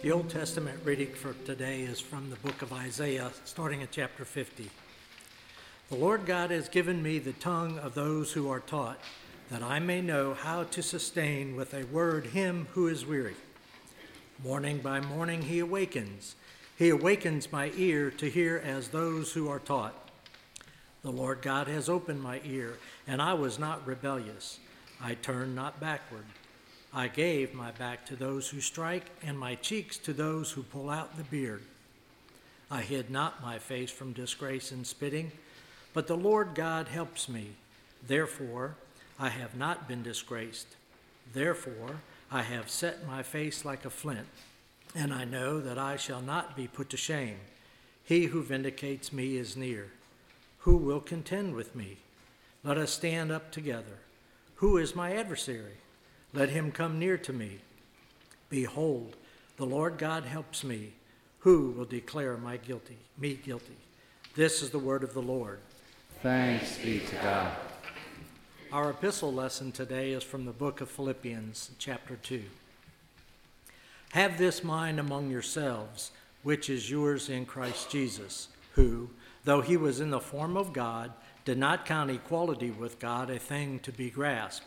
The Old Testament reading for today is from the book of Isaiah, starting at chapter 50. The Lord God has given me the tongue of those who are taught, that I may know how to sustain with a word him who is weary. Morning by morning he awakens. He awakens my ear to hear as those who are taught. The Lord God has opened my ear, and I was not rebellious. I turned not backward. I gave my back to those who strike, and my cheeks to those who pull out the beard. I hid not my face from disgrace and spitting, but the Lord God helps me. Therefore, I have not been disgraced. Therefore, I have set my face like a flint, and I know that I shall not be put to shame. He who vindicates me is near. Who will contend with me? Let us stand up together. Who is my adversary? Let him come near to me. Behold, the Lord God helps me. Who will declare my guilty, me guilty? This is the word of the Lord. Thanks be to God. Our epistle lesson today is from the book of Philippians, chapter 2. Have this mind among yourselves, which is yours in Christ Jesus, who, though he was in the form of God, did not count equality with God a thing to be grasped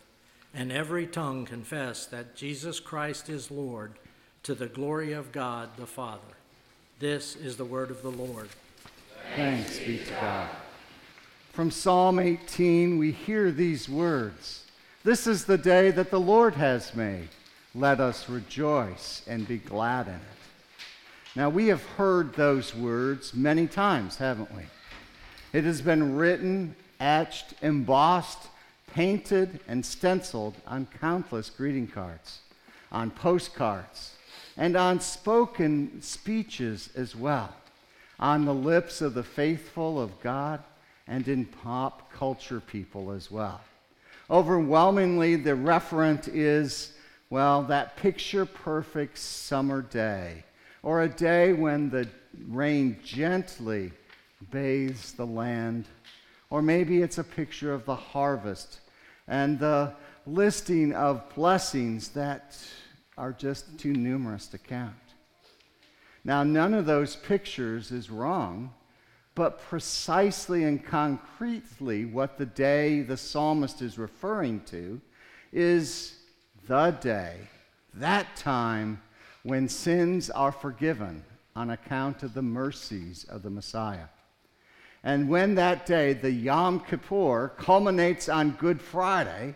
and every tongue confess that Jesus Christ is Lord to the glory of God the Father. This is the word of the Lord. Thanks be to God. From Psalm 18, we hear these words This is the day that the Lord has made. Let us rejoice and be glad in it. Now, we have heard those words many times, haven't we? It has been written, etched, embossed painted and stenciled on countless greeting cards, on postcards, and on spoken speeches as well, on the lips of the faithful of God and in pop culture people as well. Overwhelmingly, the referent is, well, that picture perfect summer day, or a day when the rain gently bathes the land or maybe it's a picture of the harvest and the listing of blessings that are just too numerous to count. Now, none of those pictures is wrong, but precisely and concretely what the day the psalmist is referring to is the day, that time when sins are forgiven on account of the mercies of the Messiah. And when that day, the Yom Kippur, culminates on Good Friday,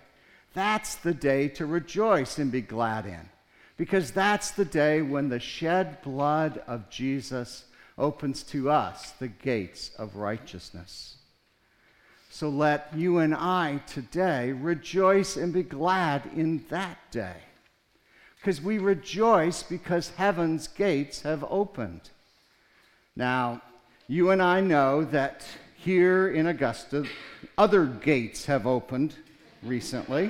that's the day to rejoice and be glad in. Because that's the day when the shed blood of Jesus opens to us the gates of righteousness. So let you and I today rejoice and be glad in that day. Because we rejoice because heaven's gates have opened. Now, you and I know that here in Augusta, other gates have opened recently.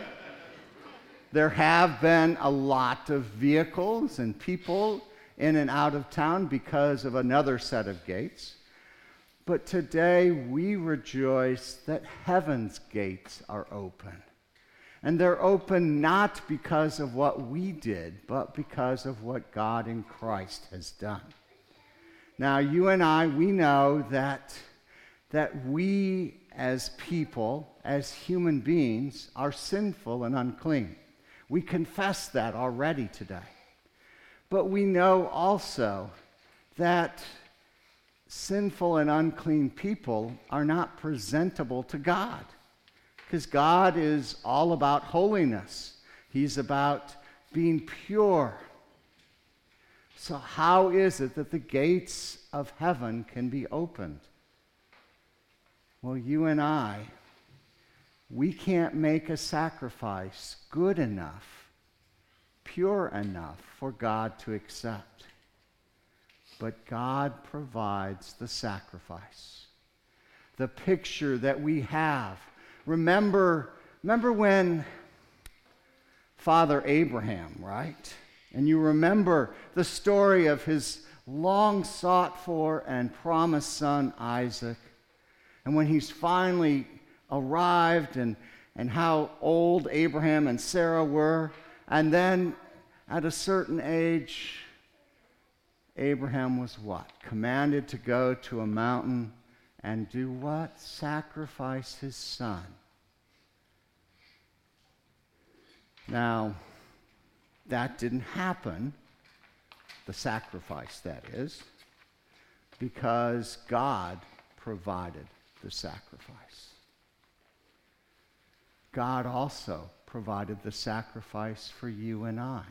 There have been a lot of vehicles and people in and out of town because of another set of gates. But today we rejoice that heaven's gates are open. And they're open not because of what we did, but because of what God in Christ has done. Now, you and I, we know that, that we as people, as human beings, are sinful and unclean. We confess that already today. But we know also that sinful and unclean people are not presentable to God because God is all about holiness, He's about being pure so, how is it that the gates of heaven can be opened? Well, you and I, we can't make a sacrifice good enough, pure enough for God to accept. but God provides the sacrifice. The picture that we have. Remember, remember when Father Abraham, right? And you remember the story of his long sought for and promised son Isaac. And when he's finally arrived and, and how old Abraham and Sarah were, and then at a certain age, Abraham was what? Commanded to go to a mountain and do what? Sacrifice his son. Now, that didn't happen, the sacrifice, that is, because God provided the sacrifice. God also provided the sacrifice for you and I.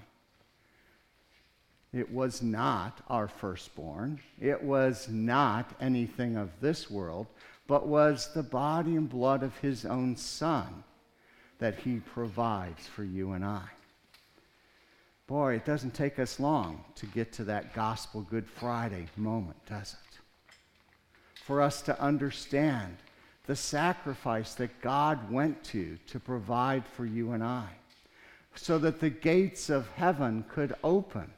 It was not our firstborn. It was not anything of this world, but was the body and blood of his own Son that he provides for you and I. Boy, it doesn't take us long to get to that gospel Good Friday moment, does it? For us to understand the sacrifice that God went to to provide for you and I, so that the gates of heaven could open.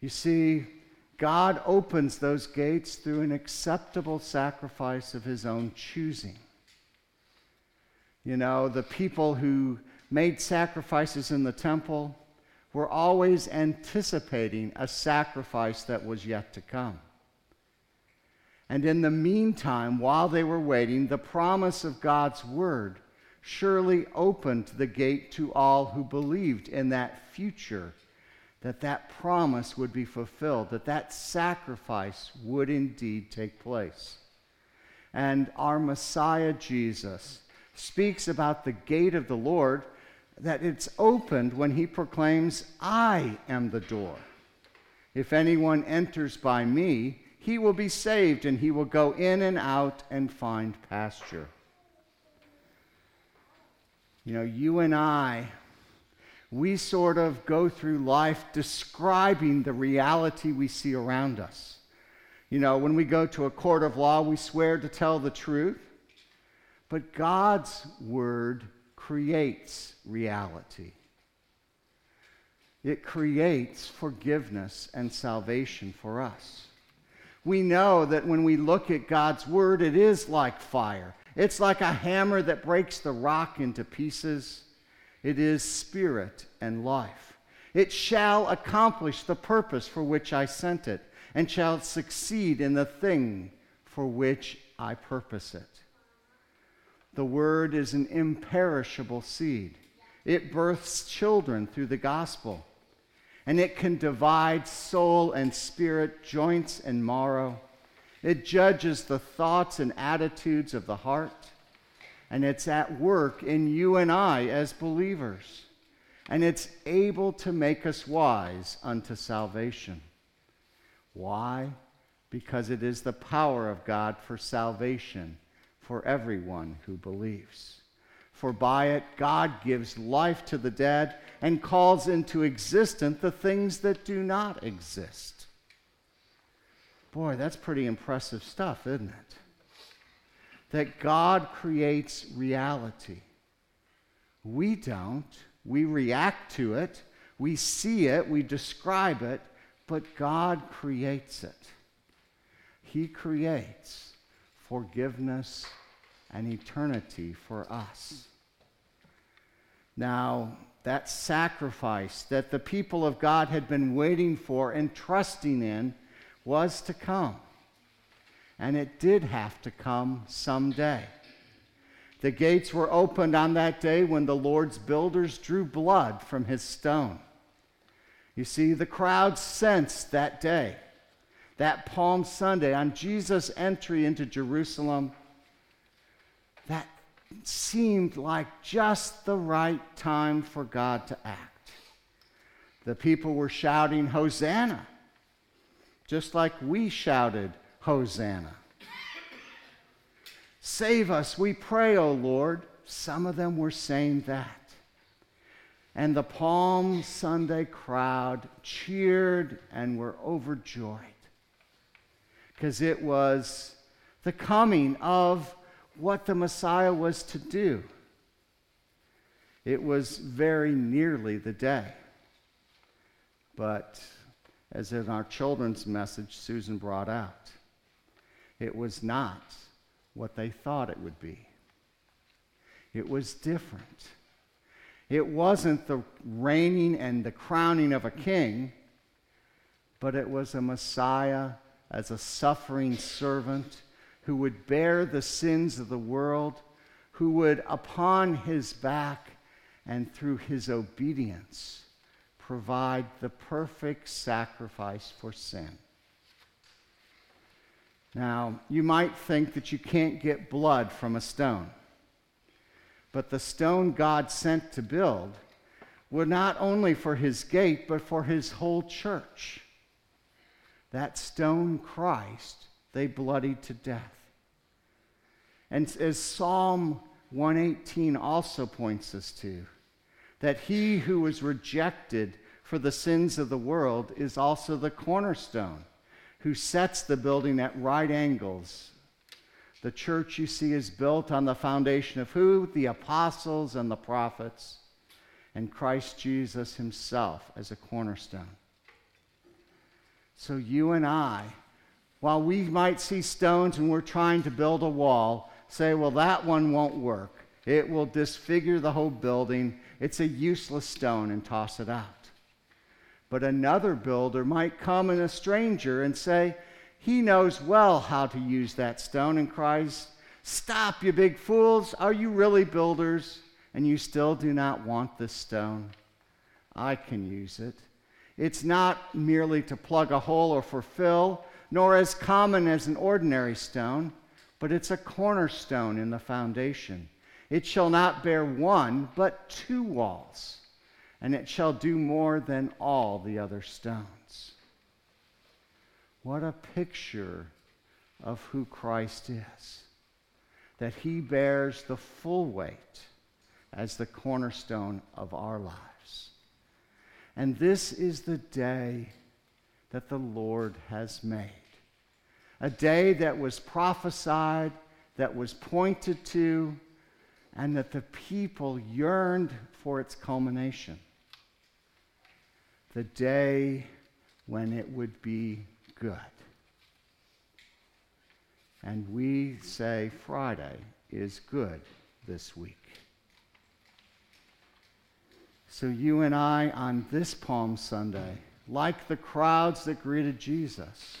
You see, God opens those gates through an acceptable sacrifice of his own choosing. You know, the people who made sacrifices in the temple were always anticipating a sacrifice that was yet to come. And in the meantime, while they were waiting, the promise of God's word surely opened the gate to all who believed in that future that that promise would be fulfilled, that that sacrifice would indeed take place. And our Messiah Jesus speaks about the gate of the Lord, that it's opened when he proclaims, I am the door. If anyone enters by me, he will be saved, and he will go in and out and find pasture. You know, you and I, we sort of go through life describing the reality we see around us. You know, when we go to a court of law, we swear to tell the truth. But God's word creates reality. It creates forgiveness and salvation for us. We know that when we look at God's word, it is like fire. It's like a hammer that breaks the rock into pieces. It is spirit and life. It shall accomplish the purpose for which I sent it, and shall succeed in the thing for which I purpose it. The word is an imperishable seed. It births children through the gospel, and it can divide soul and spirit, joints and marrow. It judges the thoughts and attitudes of the heart, and it's at work in you and I as believers, and it's able to make us wise unto salvation. Why? Because it is the power of God for salvation for everyone who believes. For by it God gives life to the dead and calls into existence the things that do not exist. Boy, that's pretty impressive stuff, isn't it? That God creates reality. We don't. We react to it, we see it, we describe it, but God creates it. He creates forgiveness, and eternity for us. Now, that sacrifice that the people of God had been waiting for and trusting in was to come. And it did have to come someday. The gates were opened on that day when the Lord's builders drew blood from his stone. You see, the crowd sensed that day that Palm Sunday, on Jesus' entry into Jerusalem, seemed like just the right time for God to act. The people were shouting, Hosanna, just like we shouted, Hosanna. Save us, we pray, O Lord. Some of them were saying that. And the Palm Sunday crowd cheered and were overjoyed because it was the coming of what the Messiah was to do. It was very nearly the day. But as in our children's message, Susan brought out, it was not what they thought it would be. It was different. It wasn't the reigning and the crowning of a king, but it was a Messiah as a suffering servant who would bear the sins of the world, who would, upon his back and through his obedience, provide the perfect sacrifice for sin. Now, you might think that you can't get blood from a stone, but the stone God sent to build were not only for his gate, but for his whole church. That stone Christ they bloodied to death. And as Psalm 118 also points us to, that he who was rejected for the sins of the world is also the cornerstone, who sets the building at right angles. The church, you see, is built on the foundation of who? The apostles and the prophets, and Christ Jesus himself as a cornerstone. So you and I, while we might see stones and we're trying to build a wall, say, well, that one won't work. It will disfigure the whole building. It's a useless stone and toss it out. But another builder might come in a stranger and say, he knows well how to use that stone and cries, Stop, you big fools! Are you really builders? And you still do not want this stone? I can use it. It's not merely to plug a hole or for fill, nor as common as an ordinary stone, but it's a cornerstone in the foundation. It shall not bear one, but two walls, and it shall do more than all the other stones. What a picture of who Christ is! That he bears the full weight as the cornerstone of our lives. And this is the day that the Lord has made. A day that was prophesied, that was pointed to, and that the people yearned for its culmination. The day when it would be good. And we say Friday is good this week. So, you and I on this Palm Sunday, like the crowds that greeted Jesus,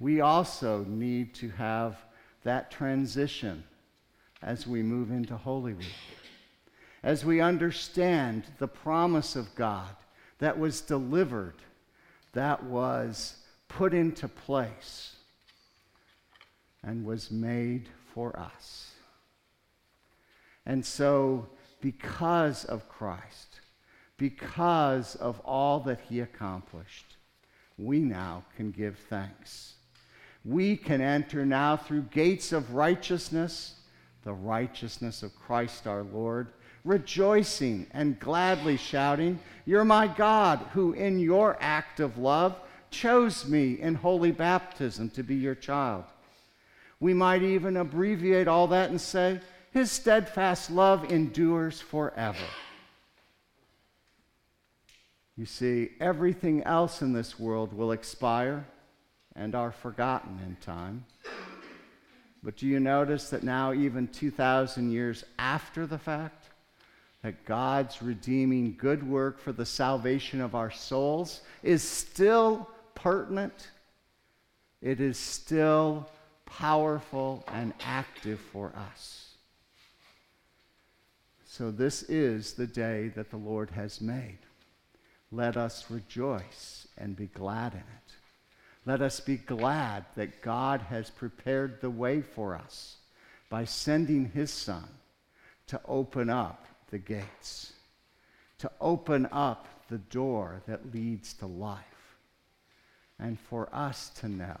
we also need to have that transition as we move into Holy Week. As we understand the promise of God that was delivered, that was put into place, and was made for us. And so, because of Christ, because of all that he accomplished, we now can give thanks. We can enter now through gates of righteousness the righteousness of Christ our Lord, rejoicing and gladly shouting, You're my God, who in your act of love chose me in holy baptism to be your child. We might even abbreviate all that and say, His steadfast love endures forever. You see, everything else in this world will expire and are forgotten in time. But do you notice that now, even 2,000 years after the fact, that God's redeeming good work for the salvation of our souls is still pertinent? It is still powerful and active for us. So, this is the day that the Lord has made. Let us rejoice and be glad in it. Let us be glad that God has prepared the way for us by sending his Son to open up the gates, to open up the door that leads to life, and for us to know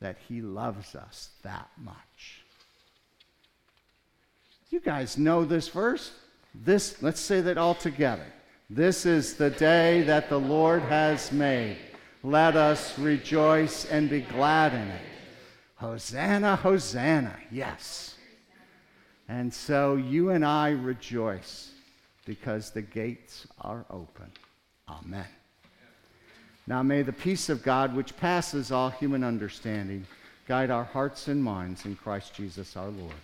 that he loves us that much. You guys know this verse. This, let's say that all together. This is the day that the Lord has made. Let us rejoice and be glad in it. Hosanna, Hosanna, yes. And so you and I rejoice because the gates are open. Amen. Now may the peace of God, which passes all human understanding, guide our hearts and minds in Christ Jesus our Lord.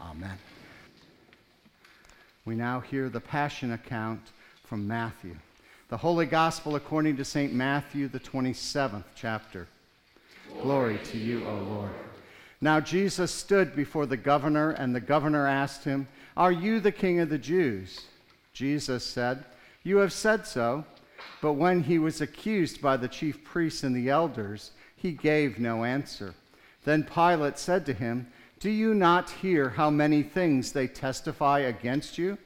Amen. We now hear the Passion account from Matthew. The Holy Gospel according to St. Matthew, the 27th chapter. Glory to you, O Lord. Now Jesus stood before the governor, and the governor asked him, Are you the king of the Jews? Jesus said, You have said so. But when he was accused by the chief priests and the elders, he gave no answer. Then Pilate said to him, Do you not hear how many things they testify against you?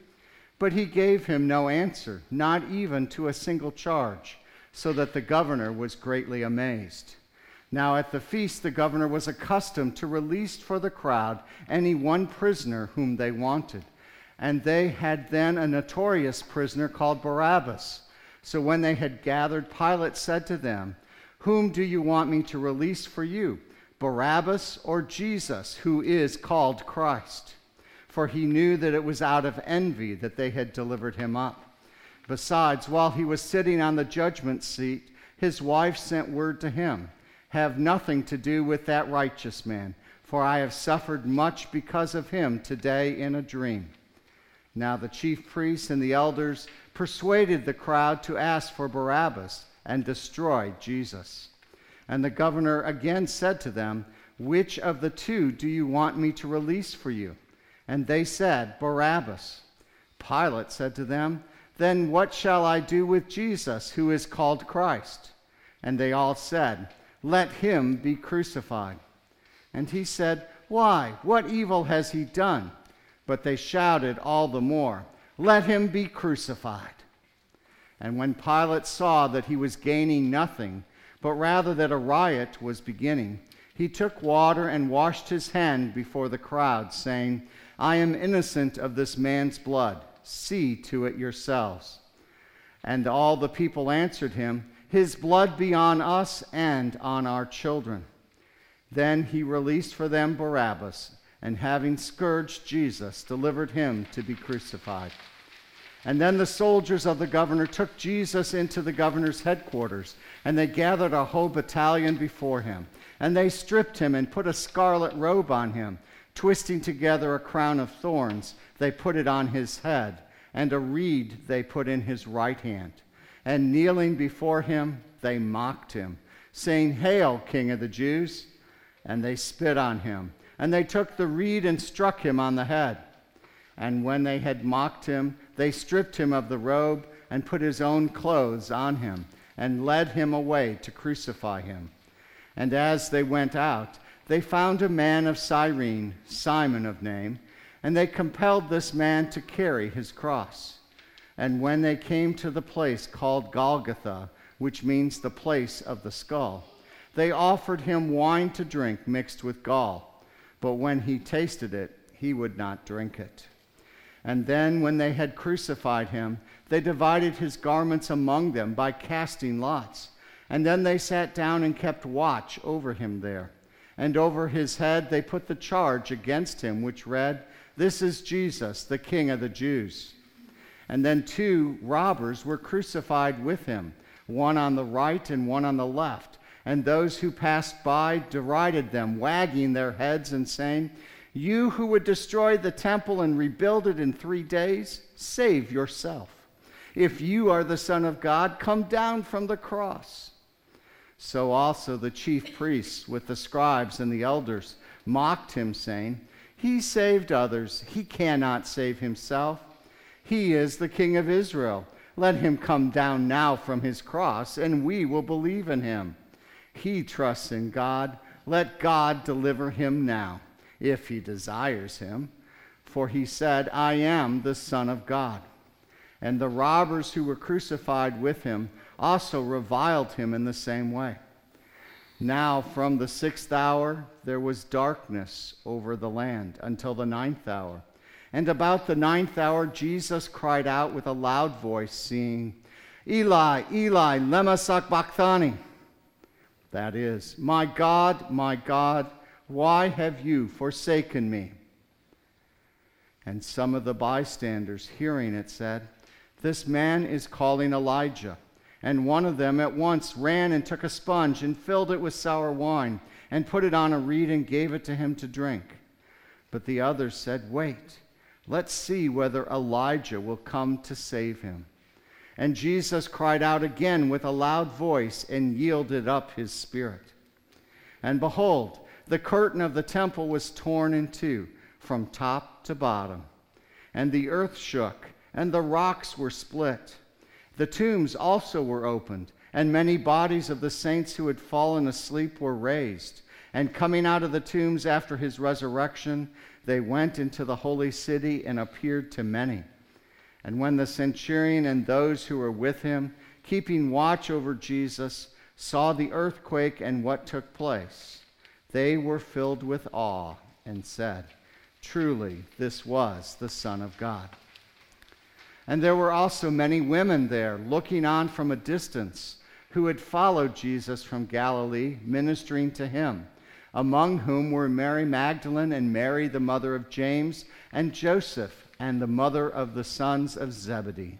But he gave him no answer, not even to a single charge, so that the governor was greatly amazed. Now at the feast, the governor was accustomed to release for the crowd any one prisoner whom they wanted. And they had then a notorious prisoner called Barabbas. So when they had gathered, Pilate said to them, Whom do you want me to release for you, Barabbas or Jesus, who is called Christ? For he knew that it was out of envy that they had delivered him up. Besides, while he was sitting on the judgment seat, his wife sent word to him Have nothing to do with that righteous man, for I have suffered much because of him today in a dream. Now the chief priests and the elders persuaded the crowd to ask for Barabbas and destroy Jesus. And the governor again said to them, Which of the two do you want me to release for you? And they said, Barabbas. Pilate said to them, Then what shall I do with Jesus, who is called Christ? And they all said, Let him be crucified. And he said, Why? What evil has he done? But they shouted all the more, Let him be crucified. And when Pilate saw that he was gaining nothing, but rather that a riot was beginning, he took water and washed his hand before the crowd, saying, I am innocent of this man's blood. See to it yourselves. And all the people answered him, His blood be on us and on our children. Then he released for them Barabbas and having scourged Jesus, delivered him to be crucified. And then the soldiers of the governor took Jesus into the governor's headquarters, and they gathered a whole battalion before him. And they stripped him and put a scarlet robe on him, twisting together a crown of thorns. They put it on his head, and a reed they put in his right hand. And kneeling before him, they mocked him, saying, Hail, King of the Jews! And they spit on him and they took the reed and struck him on the head. And when they had mocked him, they stripped him of the robe and put his own clothes on him and led him away to crucify him. And as they went out, they found a man of Cyrene, Simon of name, and they compelled this man to carry his cross. And when they came to the place called Golgotha, which means the place of the skull, they offered him wine to drink mixed with gall but when he tasted it, he would not drink it. And then, when they had crucified him, they divided his garments among them by casting lots. And then they sat down and kept watch over him there. And over his head they put the charge against him, which read, This is Jesus, the King of the Jews. And then two robbers were crucified with him, one on the right and one on the left and those who passed by derided them, wagging their heads and saying, You who would destroy the temple and rebuild it in three days, save yourself. If you are the Son of God, come down from the cross. So also the chief priests with the scribes and the elders mocked him, saying, He saved others, he cannot save himself. He is the King of Israel. Let him come down now from his cross, and we will believe in him. He trusts in God. Let God deliver him now, if he desires him. For he said, I am the Son of God. And the robbers who were crucified with him also reviled him in the same way. Now, from the sixth hour, there was darkness over the land until the ninth hour. And about the ninth hour, Jesus cried out with a loud voice, saying, Eli, Eli, lema sabachthani. That is, My God, my God, why have you forsaken me? And some of the bystanders, hearing it, said, This man is calling Elijah. And one of them at once ran and took a sponge and filled it with sour wine and put it on a reed and gave it to him to drink. But the others said, Wait, let's see whether Elijah will come to save him. And Jesus cried out again with a loud voice and yielded up his spirit. And behold, the curtain of the temple was torn in two from top to bottom, and the earth shook, and the rocks were split. The tombs also were opened, and many bodies of the saints who had fallen asleep were raised. And coming out of the tombs after his resurrection, they went into the holy city and appeared to many. And when the centurion and those who were with him, keeping watch over Jesus, saw the earthquake and what took place, they were filled with awe and said, Truly, this was the Son of God. And there were also many women there, looking on from a distance, who had followed Jesus from Galilee, ministering to him, among whom were Mary Magdalene and Mary, the mother of James, and Joseph, and the mother of the sons of Zebedee.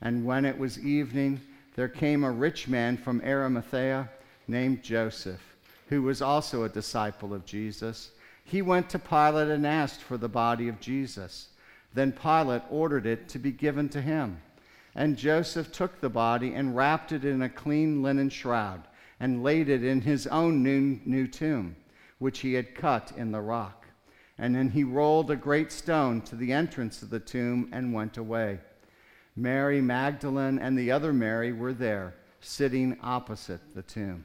And when it was evening, there came a rich man from Arimathea named Joseph, who was also a disciple of Jesus. He went to Pilate and asked for the body of Jesus. Then Pilate ordered it to be given to him. And Joseph took the body and wrapped it in a clean linen shroud and laid it in his own new, new tomb, which he had cut in the rock. And then he rolled a great stone to the entrance of the tomb and went away. Mary Magdalene and the other Mary were there, sitting opposite the tomb.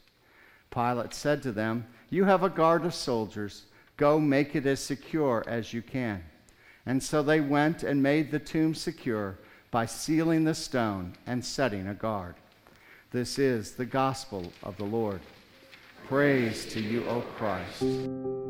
Pilate said to them, You have a guard of soldiers. Go make it as secure as you can. And so they went and made the tomb secure by sealing the stone and setting a guard. This is the gospel of the Lord. Praise to you, O Christ.